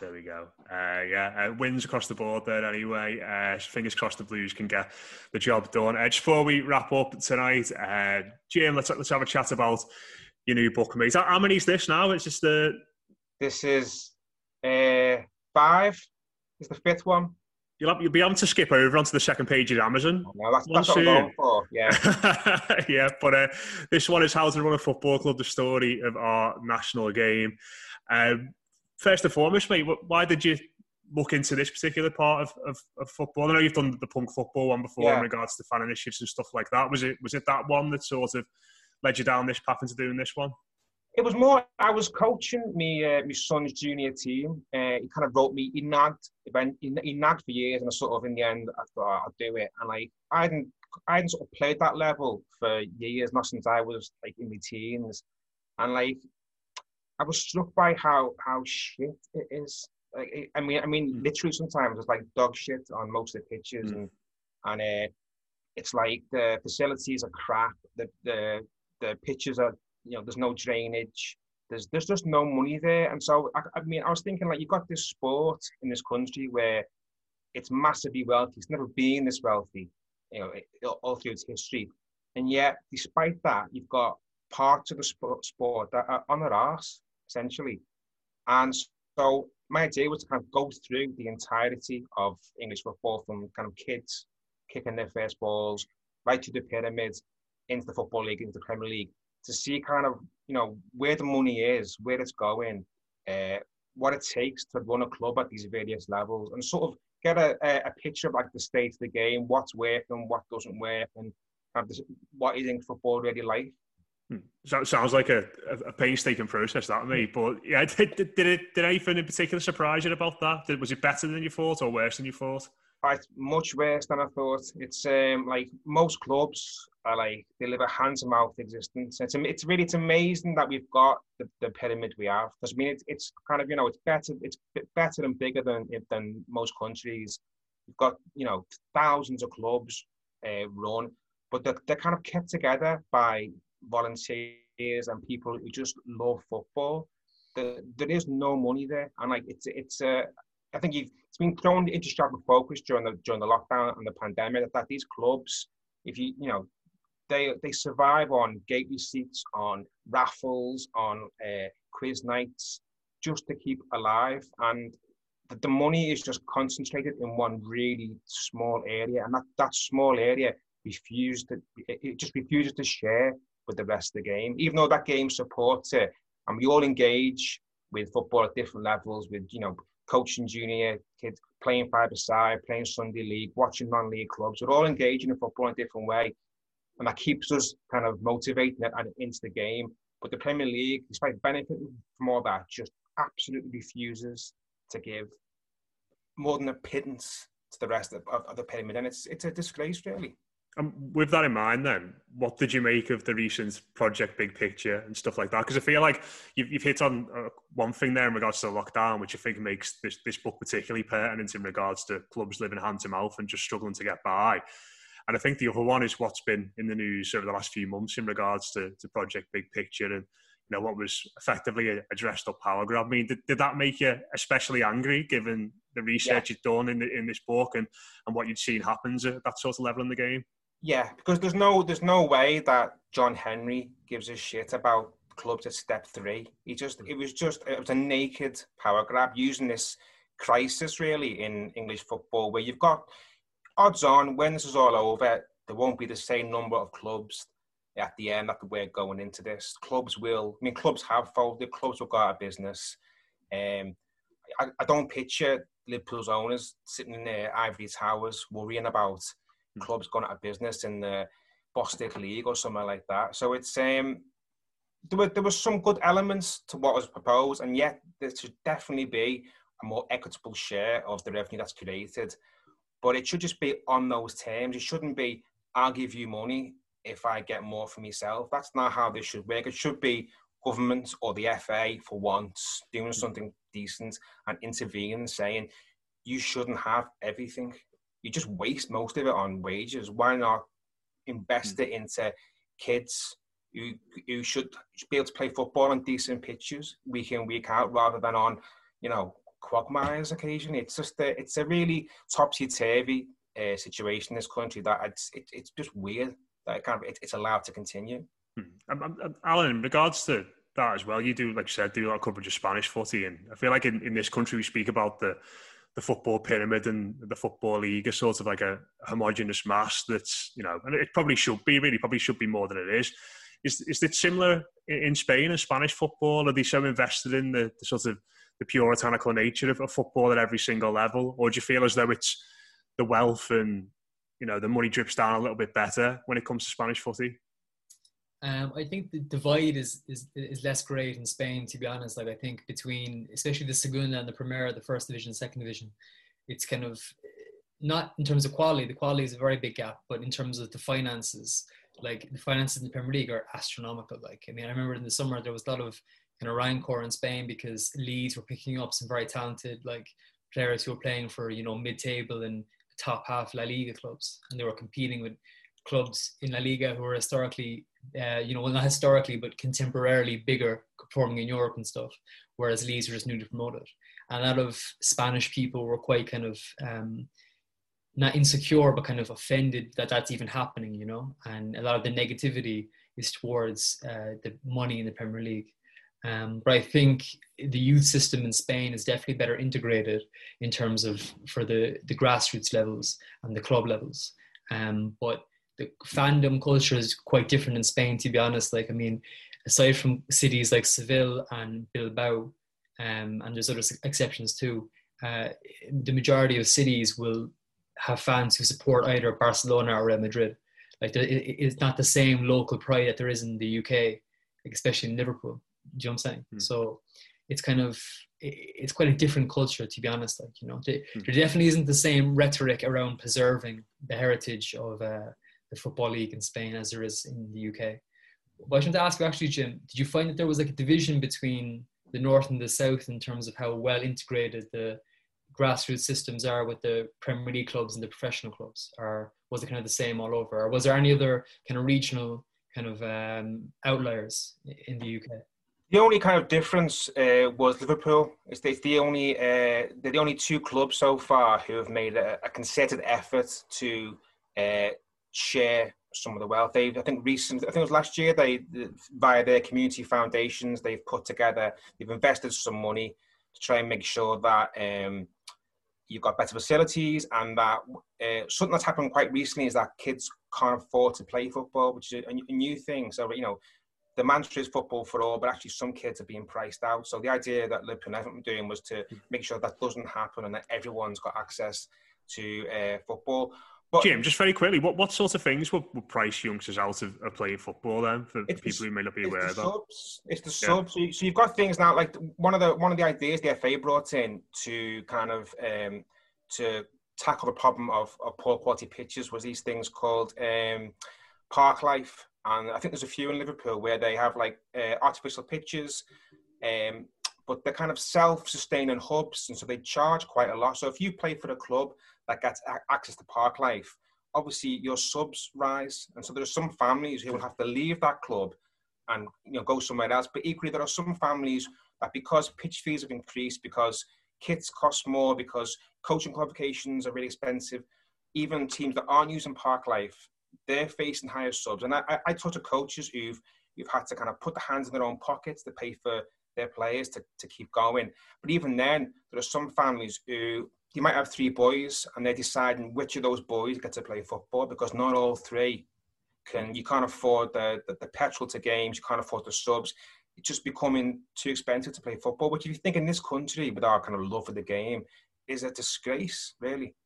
There we go. Uh, yeah, uh, wins across the board there anyway. Uh, fingers crossed the Blues can get the job done. Uh, just before we wrap up tonight, uh, Jim, let's let's have a chat about your new book, mate. How, how many is this now? It's just the. This is uh, five. Is the fifth one. You'll, have, you'll be able to skip over onto the second page of Amazon. Oh, that's, that's what I'm going for. Yeah. yeah, but uh, this one is how to run a football club, the story of our national game. Um, first and foremost, mate, why did you look into this particular part of, of, of football? I know you've done the punk football one before yeah. in regards to fan initiatives and stuff like that. Was it was it that one that sort of led you down this path into doing this one? It was more. I was coaching me uh, my son's junior team. Uh, he kind of wrote me. He nagged. He, he nagged for years, and I sort of in the end I thought oh, I'll do it. And like I hadn't I hadn't sort of played that level for years, not since I was like in my teens. And like I was struck by how how shit it is. Like, I mean, I mean, mm. literally sometimes it's like dog shit on most of the pitches, mm. and and uh, it's like the facilities are crap. The the the pitches are you know there's no drainage. There's there's just no money there, and so I, I mean, I was thinking like you've got this sport in this country where it's massively wealthy. It's never been this wealthy, you know, all through its history, and yet despite that, you've got parts of the sport, sport that are on their arse essentially. And so my idea was to kind of go through the entirety of English football from kind of kids kicking their first balls right to the pyramids into the football league, into the Premier League, to see kind of you know where the money is, where it's going, uh, what it takes to run a club at these various levels, and sort of get a, a, picture of like the state of the game, what's working, what doesn't work, and have this, what is English football really like. Hmm. So sounds like a, a, painstaking process, that me. But yeah, did, did, did, it, did anything in particular surprise you about that? Did, was it better than you thought or worse than you thought? It's much worse than I thought. It's um, like most clubs are like they live a hand to mouth existence. It's it's really it's amazing that we've got the, the pyramid we have. Because I mean, it's, it's kind of you know it's better it's better and bigger than than most countries. We've got you know thousands of clubs uh, run, but they're, they're kind of kept together by volunteers and people who just love football. The, there is no money there, and like it's it's uh, I think it's been thrown into sharper focus during the during the lockdown and the pandemic that, these clubs, if you you know, they they survive on gate receipts, on raffles, on uh, quiz nights, just to keep alive, and the, the money is just concentrated in one really small area, and that that small area refused to it just refuses to share with the rest of the game, even though that game supports it. And we all engage with football at different levels, with you know coaching junior kids, playing five side, playing Sunday league, watching non-league clubs. We're all engaging in football in a different way, and that keeps us kind of motivating it and into the game. But the Premier League, despite benefiting from all that, just absolutely refuses to give more than a pittance to the rest of, of, of the pyramid, and it's it's a disgrace, really. And with that in mind, then, what did you make of the recent Project Big Picture and stuff like that? Because I feel like you've, you've hit on uh, one thing there in regards to the lockdown, which I think makes this, this book particularly pertinent in regards to clubs living hand to mouth and just struggling to get by. And I think the other one is what's been in the news over the last few months in regards to, to Project Big Picture and you know what was effectively a, a dressed up power grab. I mean, did, did that make you especially angry given the research yeah. you've done in the, in this book and, and what you'd seen happens at that sort of level in the game? Yeah, because there's no there's no way that John Henry gives a shit about clubs at step three. He just it was just it was a naked power grab using this crisis really in English football where you've got odds on when this is all over, there won't be the same number of clubs at the end that we're going into this. Clubs will, I mean, clubs have folded, clubs will go out of business. Um, I, I don't picture Liverpool's owners sitting in their ivory towers worrying about mm. clubs going out of business in the Bostik League or somewhere like that. So it's um, there were there was some good elements to what was proposed, and yet there should definitely be a more equitable share of the revenue that's created. But it should just be on those terms. It shouldn't be I'll give you money if I get more for myself. That's not how this should work. It should be government or the FA for once doing something decent and intervening, saying you shouldn't have everything. You just waste most of it on wages. Why not invest mm. it into kids who, who should be able to play football on decent pitches week in, week out, rather than on, you know, quagmires occasionally. It's just a, it's a really topsy turvy uh, situation in this country that it's, it, it's just weird that it kind of it, it's allowed to continue. Hmm. Um, um, um, Alan, in regards to that as well, you do, like you said, do a lot of coverage of Spanish footy, and I feel like in, in this country we speak about the the football pyramid and the football league as sort of like a homogenous mass that's you know, and it probably should be really probably should be more than it is. Is is it similar in Spain and Spanish football? Are they so invested in the, the sort of the puritanical nature of, of football at every single level, or do you feel as though it's the wealth and you know the money drips down a little bit better when it comes to Spanish footy? Um, I think the divide is, is is less great in Spain, to be honest. Like I think between especially the Segunda and the Primera, the first division, second division, it's kind of not in terms of quality. The quality is a very big gap, but in terms of the finances, like the finances in the Premier League are astronomical. Like I mean, I remember in the summer there was a lot of kind of rancor in Spain because Leeds were picking up some very talented like players who were playing for you know mid-table and top half La Liga clubs, and they were competing with clubs in La Liga who were historically, uh, you know, well not historically but contemporarily bigger, performing in Europe and stuff. Whereas Leeds were just newly promoted, and a lot of Spanish people were quite kind of um, not insecure but kind of offended that that's even happening, you know. And a lot of the negativity is towards uh, the money in the Premier League. Um, but I think the youth system in Spain is definitely better integrated in terms of for the, the grassroots levels and the club levels. Um, but the fandom culture is quite different in Spain, to be honest. Like, I mean, aside from cities like Seville and Bilbao, um, and there's other exceptions too, uh, the majority of cities will have fans who support either Barcelona or Real Madrid. Like, it's not the same local pride that there is in the UK, especially in Liverpool. Do you know what I'm saying? Mm. So it's kind of it's quite a different culture to be honest. Like you know, mm. there definitely isn't the same rhetoric around preserving the heritage of uh, the football league in Spain as there is in the UK. But I wanted to ask you actually, Jim, did you find that there was like a division between the north and the south in terms of how well integrated the grassroots systems are with the Premier League clubs and the professional clubs, or was it kind of the same all over, or was there any other kind of regional kind of um, outliers in the UK? The only kind of difference uh, was Liverpool. It's, it's the only uh, they're the only two clubs so far who have made a, a concerted effort to uh, share some of the wealth. They, I think, recent. I think it was last year. They, via their community foundations, they've put together. They've invested some money to try and make sure that um, you've got better facilities and that uh, something that's happened quite recently is that kids can't afford to play football, which is a, a new thing. So you know the mantra is football for all, but actually some kids are being priced out. So the idea that Liverpool and doing was to make sure that doesn't happen and that everyone's got access to uh, football. But, Jim, just very quickly, what, what sort of things would, would price youngsters out of, of playing football then for people the, who may not be aware of that? Subs. It's the yeah. subs. So, you, so you've got things now like one of the one of the ideas the FA brought in to kind of um, to tackle the problem of, of poor quality pitches was these things called um, Parklife and I think there's a few in Liverpool where they have like uh, artificial pitches, um, but they're kind of self-sustaining hubs, and so they charge quite a lot. So if you play for the club that gets access to Parklife, obviously your subs rise, and so there are some families who will have to leave that club and you know go somewhere else. But equally, there are some families that because pitch fees have increased, because kits cost more, because coaching qualifications are really expensive, even teams that aren't using Parklife, they're facing higher subs. And I, I, I talk to coaches who've who've had to kind of put the hands in their own pockets to pay for their players to, to keep going. But even then, there are some families who you might have three boys and they're deciding which of those boys get to play football because not all three can you can't afford the, the, the petrol to games, you can't afford the subs. It's just becoming too expensive to play football. Which if you think in this country with our kind of love for the game, is a disgrace, really.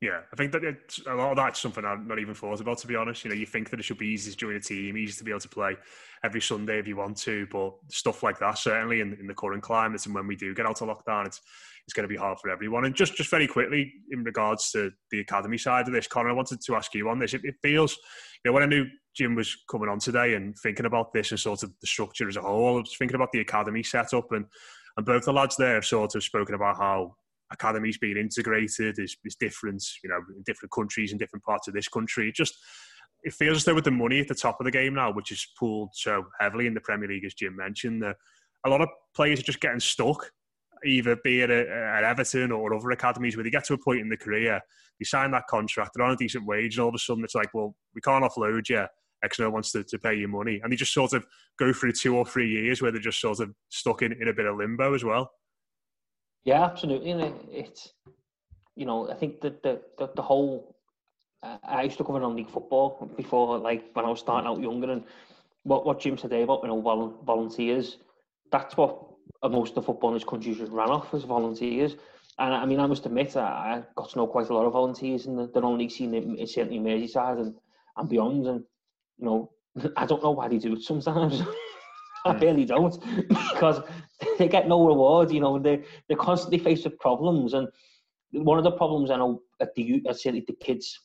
Yeah, I think that it's, a lot of that's something I've not even thought about, to be honest. You know, you think that it should be easy to join a team, easy to be able to play every Sunday if you want to, but stuff like that, certainly in, in the current climate and when we do get out of lockdown, it's it's going to be hard for everyone. And just just very quickly, in regards to the academy side of this, Connor, I wanted to ask you on this. It, it feels, you know, when I knew Jim was coming on today and thinking about this and sort of the structure as a whole, I was thinking about the academy setup and and both the lads there have sort of spoken about how academies being integrated is, is different, you know, in different countries and different parts of this country. It just it feels as though with the money at the top of the game now, which is pooled so heavily in the Premier League, as Jim mentioned, that a lot of players are just getting stuck, either be it at Everton or other academies, where they get to a point in the career, you sign that contract, they're on a decent wage, and all of a sudden it's like, well, we can't offload you. No wants to, to pay you money. And they just sort of go through two or three years where they're just sort of stuck in, in a bit of limbo as well. Yeah, absolutely. And it, it's, you know, I think that the, the, the whole, uh, I used to cover non-league football before, like when I was starting out younger, and what, what Jim said about, you know, vol- volunteers, that's what most of the football in this country just ran off as volunteers. And I mean, I must admit, I, got to know quite a lot of volunteers in the, the non-league scene, in, certainly Merseyside and, and beyond. And, you know, I don't know why they do it sometimes. I barely don't because they get no reward. You know, they they're constantly faced with problems, and one of the problems I know at the I at the kids,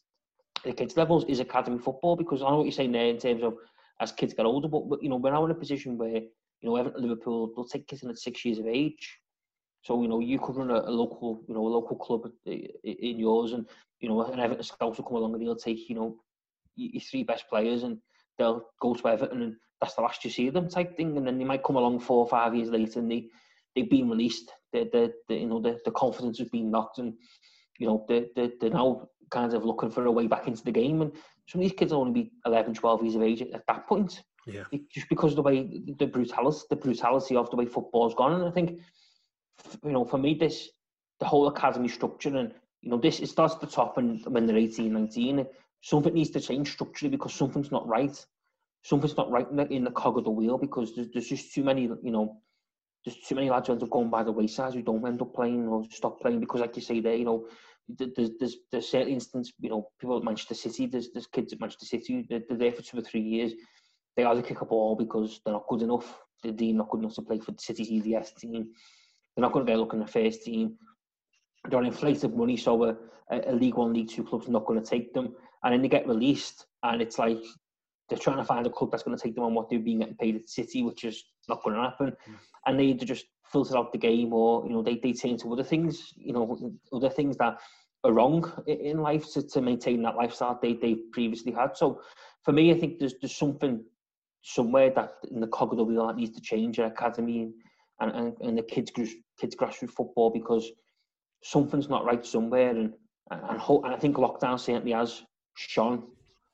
the kids levels is academy football because I know what you're saying there in terms of as kids get older, but, but you know we're now in a position where you know Everton, Liverpool, they'll take kids in at six years of age. So you know you could run a, a local, you know, a local club eh, eh, in yours, and you know an Everton scout will come along and they'll take you know your three best players and they'll go to Everton and that's the last you see of them type thing. And then they might come along four or five years later and they, they've been released. The, the, the you know, the, the confidence has been knocked and, you know, they, they, they're now kind of looking for a way back into the game. And some of these kids will only be 11, 12 years of age at, that point. Yeah. Just because of the way, the brutality, the brutality of the way football's gone. And I think, you know, for me, this, the whole academy structure and, you know, this, it starts at the top and when they're 18, 19, something needs to change structurally because something's not right something's not right in the, in the cog of the wheel because there's, there's just too many, you know, there's too many lads who end up going by the wayside who don't end up playing or stop playing because, like you say there, you know, there's there's there's certain instances, you know, people at Manchester City, there's there's kids at Manchester City, they're, they're there for two or three years. They either kick a ball because they're not good enough, they're not good enough to play for the City's EDS team. They're not going to get a look in the first team. They're on inflated money, so a, a League One, League Two club's not going to take them. And then they get released, and it's like they're trying to find a club that's going to take them on what they've been getting paid at City, which is not going to happen. Mm. And they either just filter out the game or, you know, they, they turn to other things, you know, other things that are wrong in life to, to maintain that lifestyle they, they previously had. So for me, I think there's, there's something somewhere that in the cog of the wheel that needs to change at academy and, and, and the kids, kids grassroots football because something's not right somewhere. And, and, and, and I think lockdown certainly has shone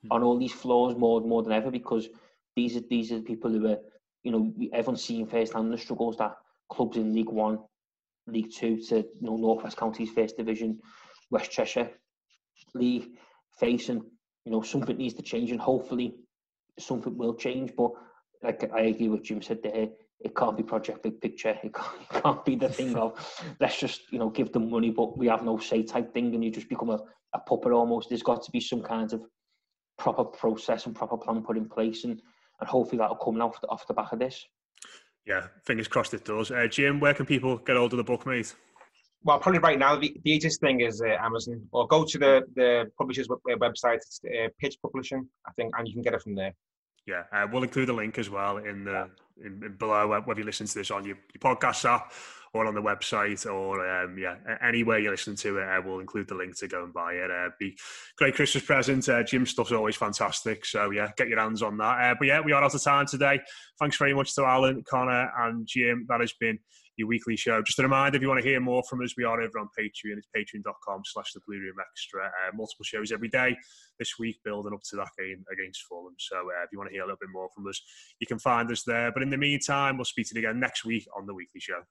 Hmm. on all these flaws more more than ever because these are these are the people who are you know everyone's seeing firsthand the struggles that clubs in League One, League Two to you know Northwest Counties First Division, West Cheshire League facing. You know something needs to change and hopefully something will change. But like I agree with Jim said there, it can't be project big picture. It can't, it can't be the thing of let's just you know give them money, but we have no say type thing, and you just become a, a puppet almost. There's got to be some kind of proper process and proper plan put in place, and, and hopefully that'll come off the, off the back of this. Yeah, fingers crossed it does. Uh, Jim, where can people get hold of the book, mate? Well, probably right now the, the easiest thing is uh, Amazon, or go to the the publisher's website. It's uh, Pitch Publishing, I think, and you can get it from there. Yeah, uh, we'll include a link as well in the in, in below, whether you listen to this on your, your podcast app or on the website or um, yeah, anywhere you listen to it, uh, we'll include the link to go and buy it. Uh, be great Christmas present. Uh, Jim stuff's always fantastic, so yeah, get your hands on that. Uh, but yeah, we are out of time today. Thanks very much to Alan, Connor, and Jim. That has been your weekly show. Just a reminder, if you want to hear more from us, we are over on Patreon. It's patreon.com slash the Blue Room Extra. Uh, multiple shows every day this week building up to that game against Fulham. So uh, if you want to hear a little bit more from us, you can find us there. But in the meantime, we'll speak to you again next week on the weekly show.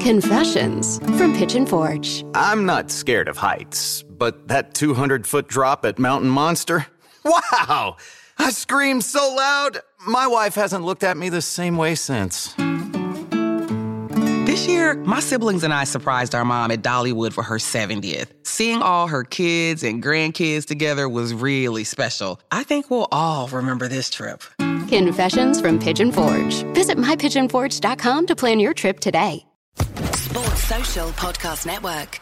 Confessions from Pigeon Forge. I'm not scared of heights, but that 200 foot drop at Mountain Monster? Wow! I screamed so loud, my wife hasn't looked at me the same way since. This year, my siblings and I surprised our mom at Dollywood for her 70th. Seeing all her kids and grandkids together was really special. I think we'll all remember this trip. Confessions from Pigeon Forge. Visit mypigeonforge.com to plan your trip today. Sports Social Podcast Network.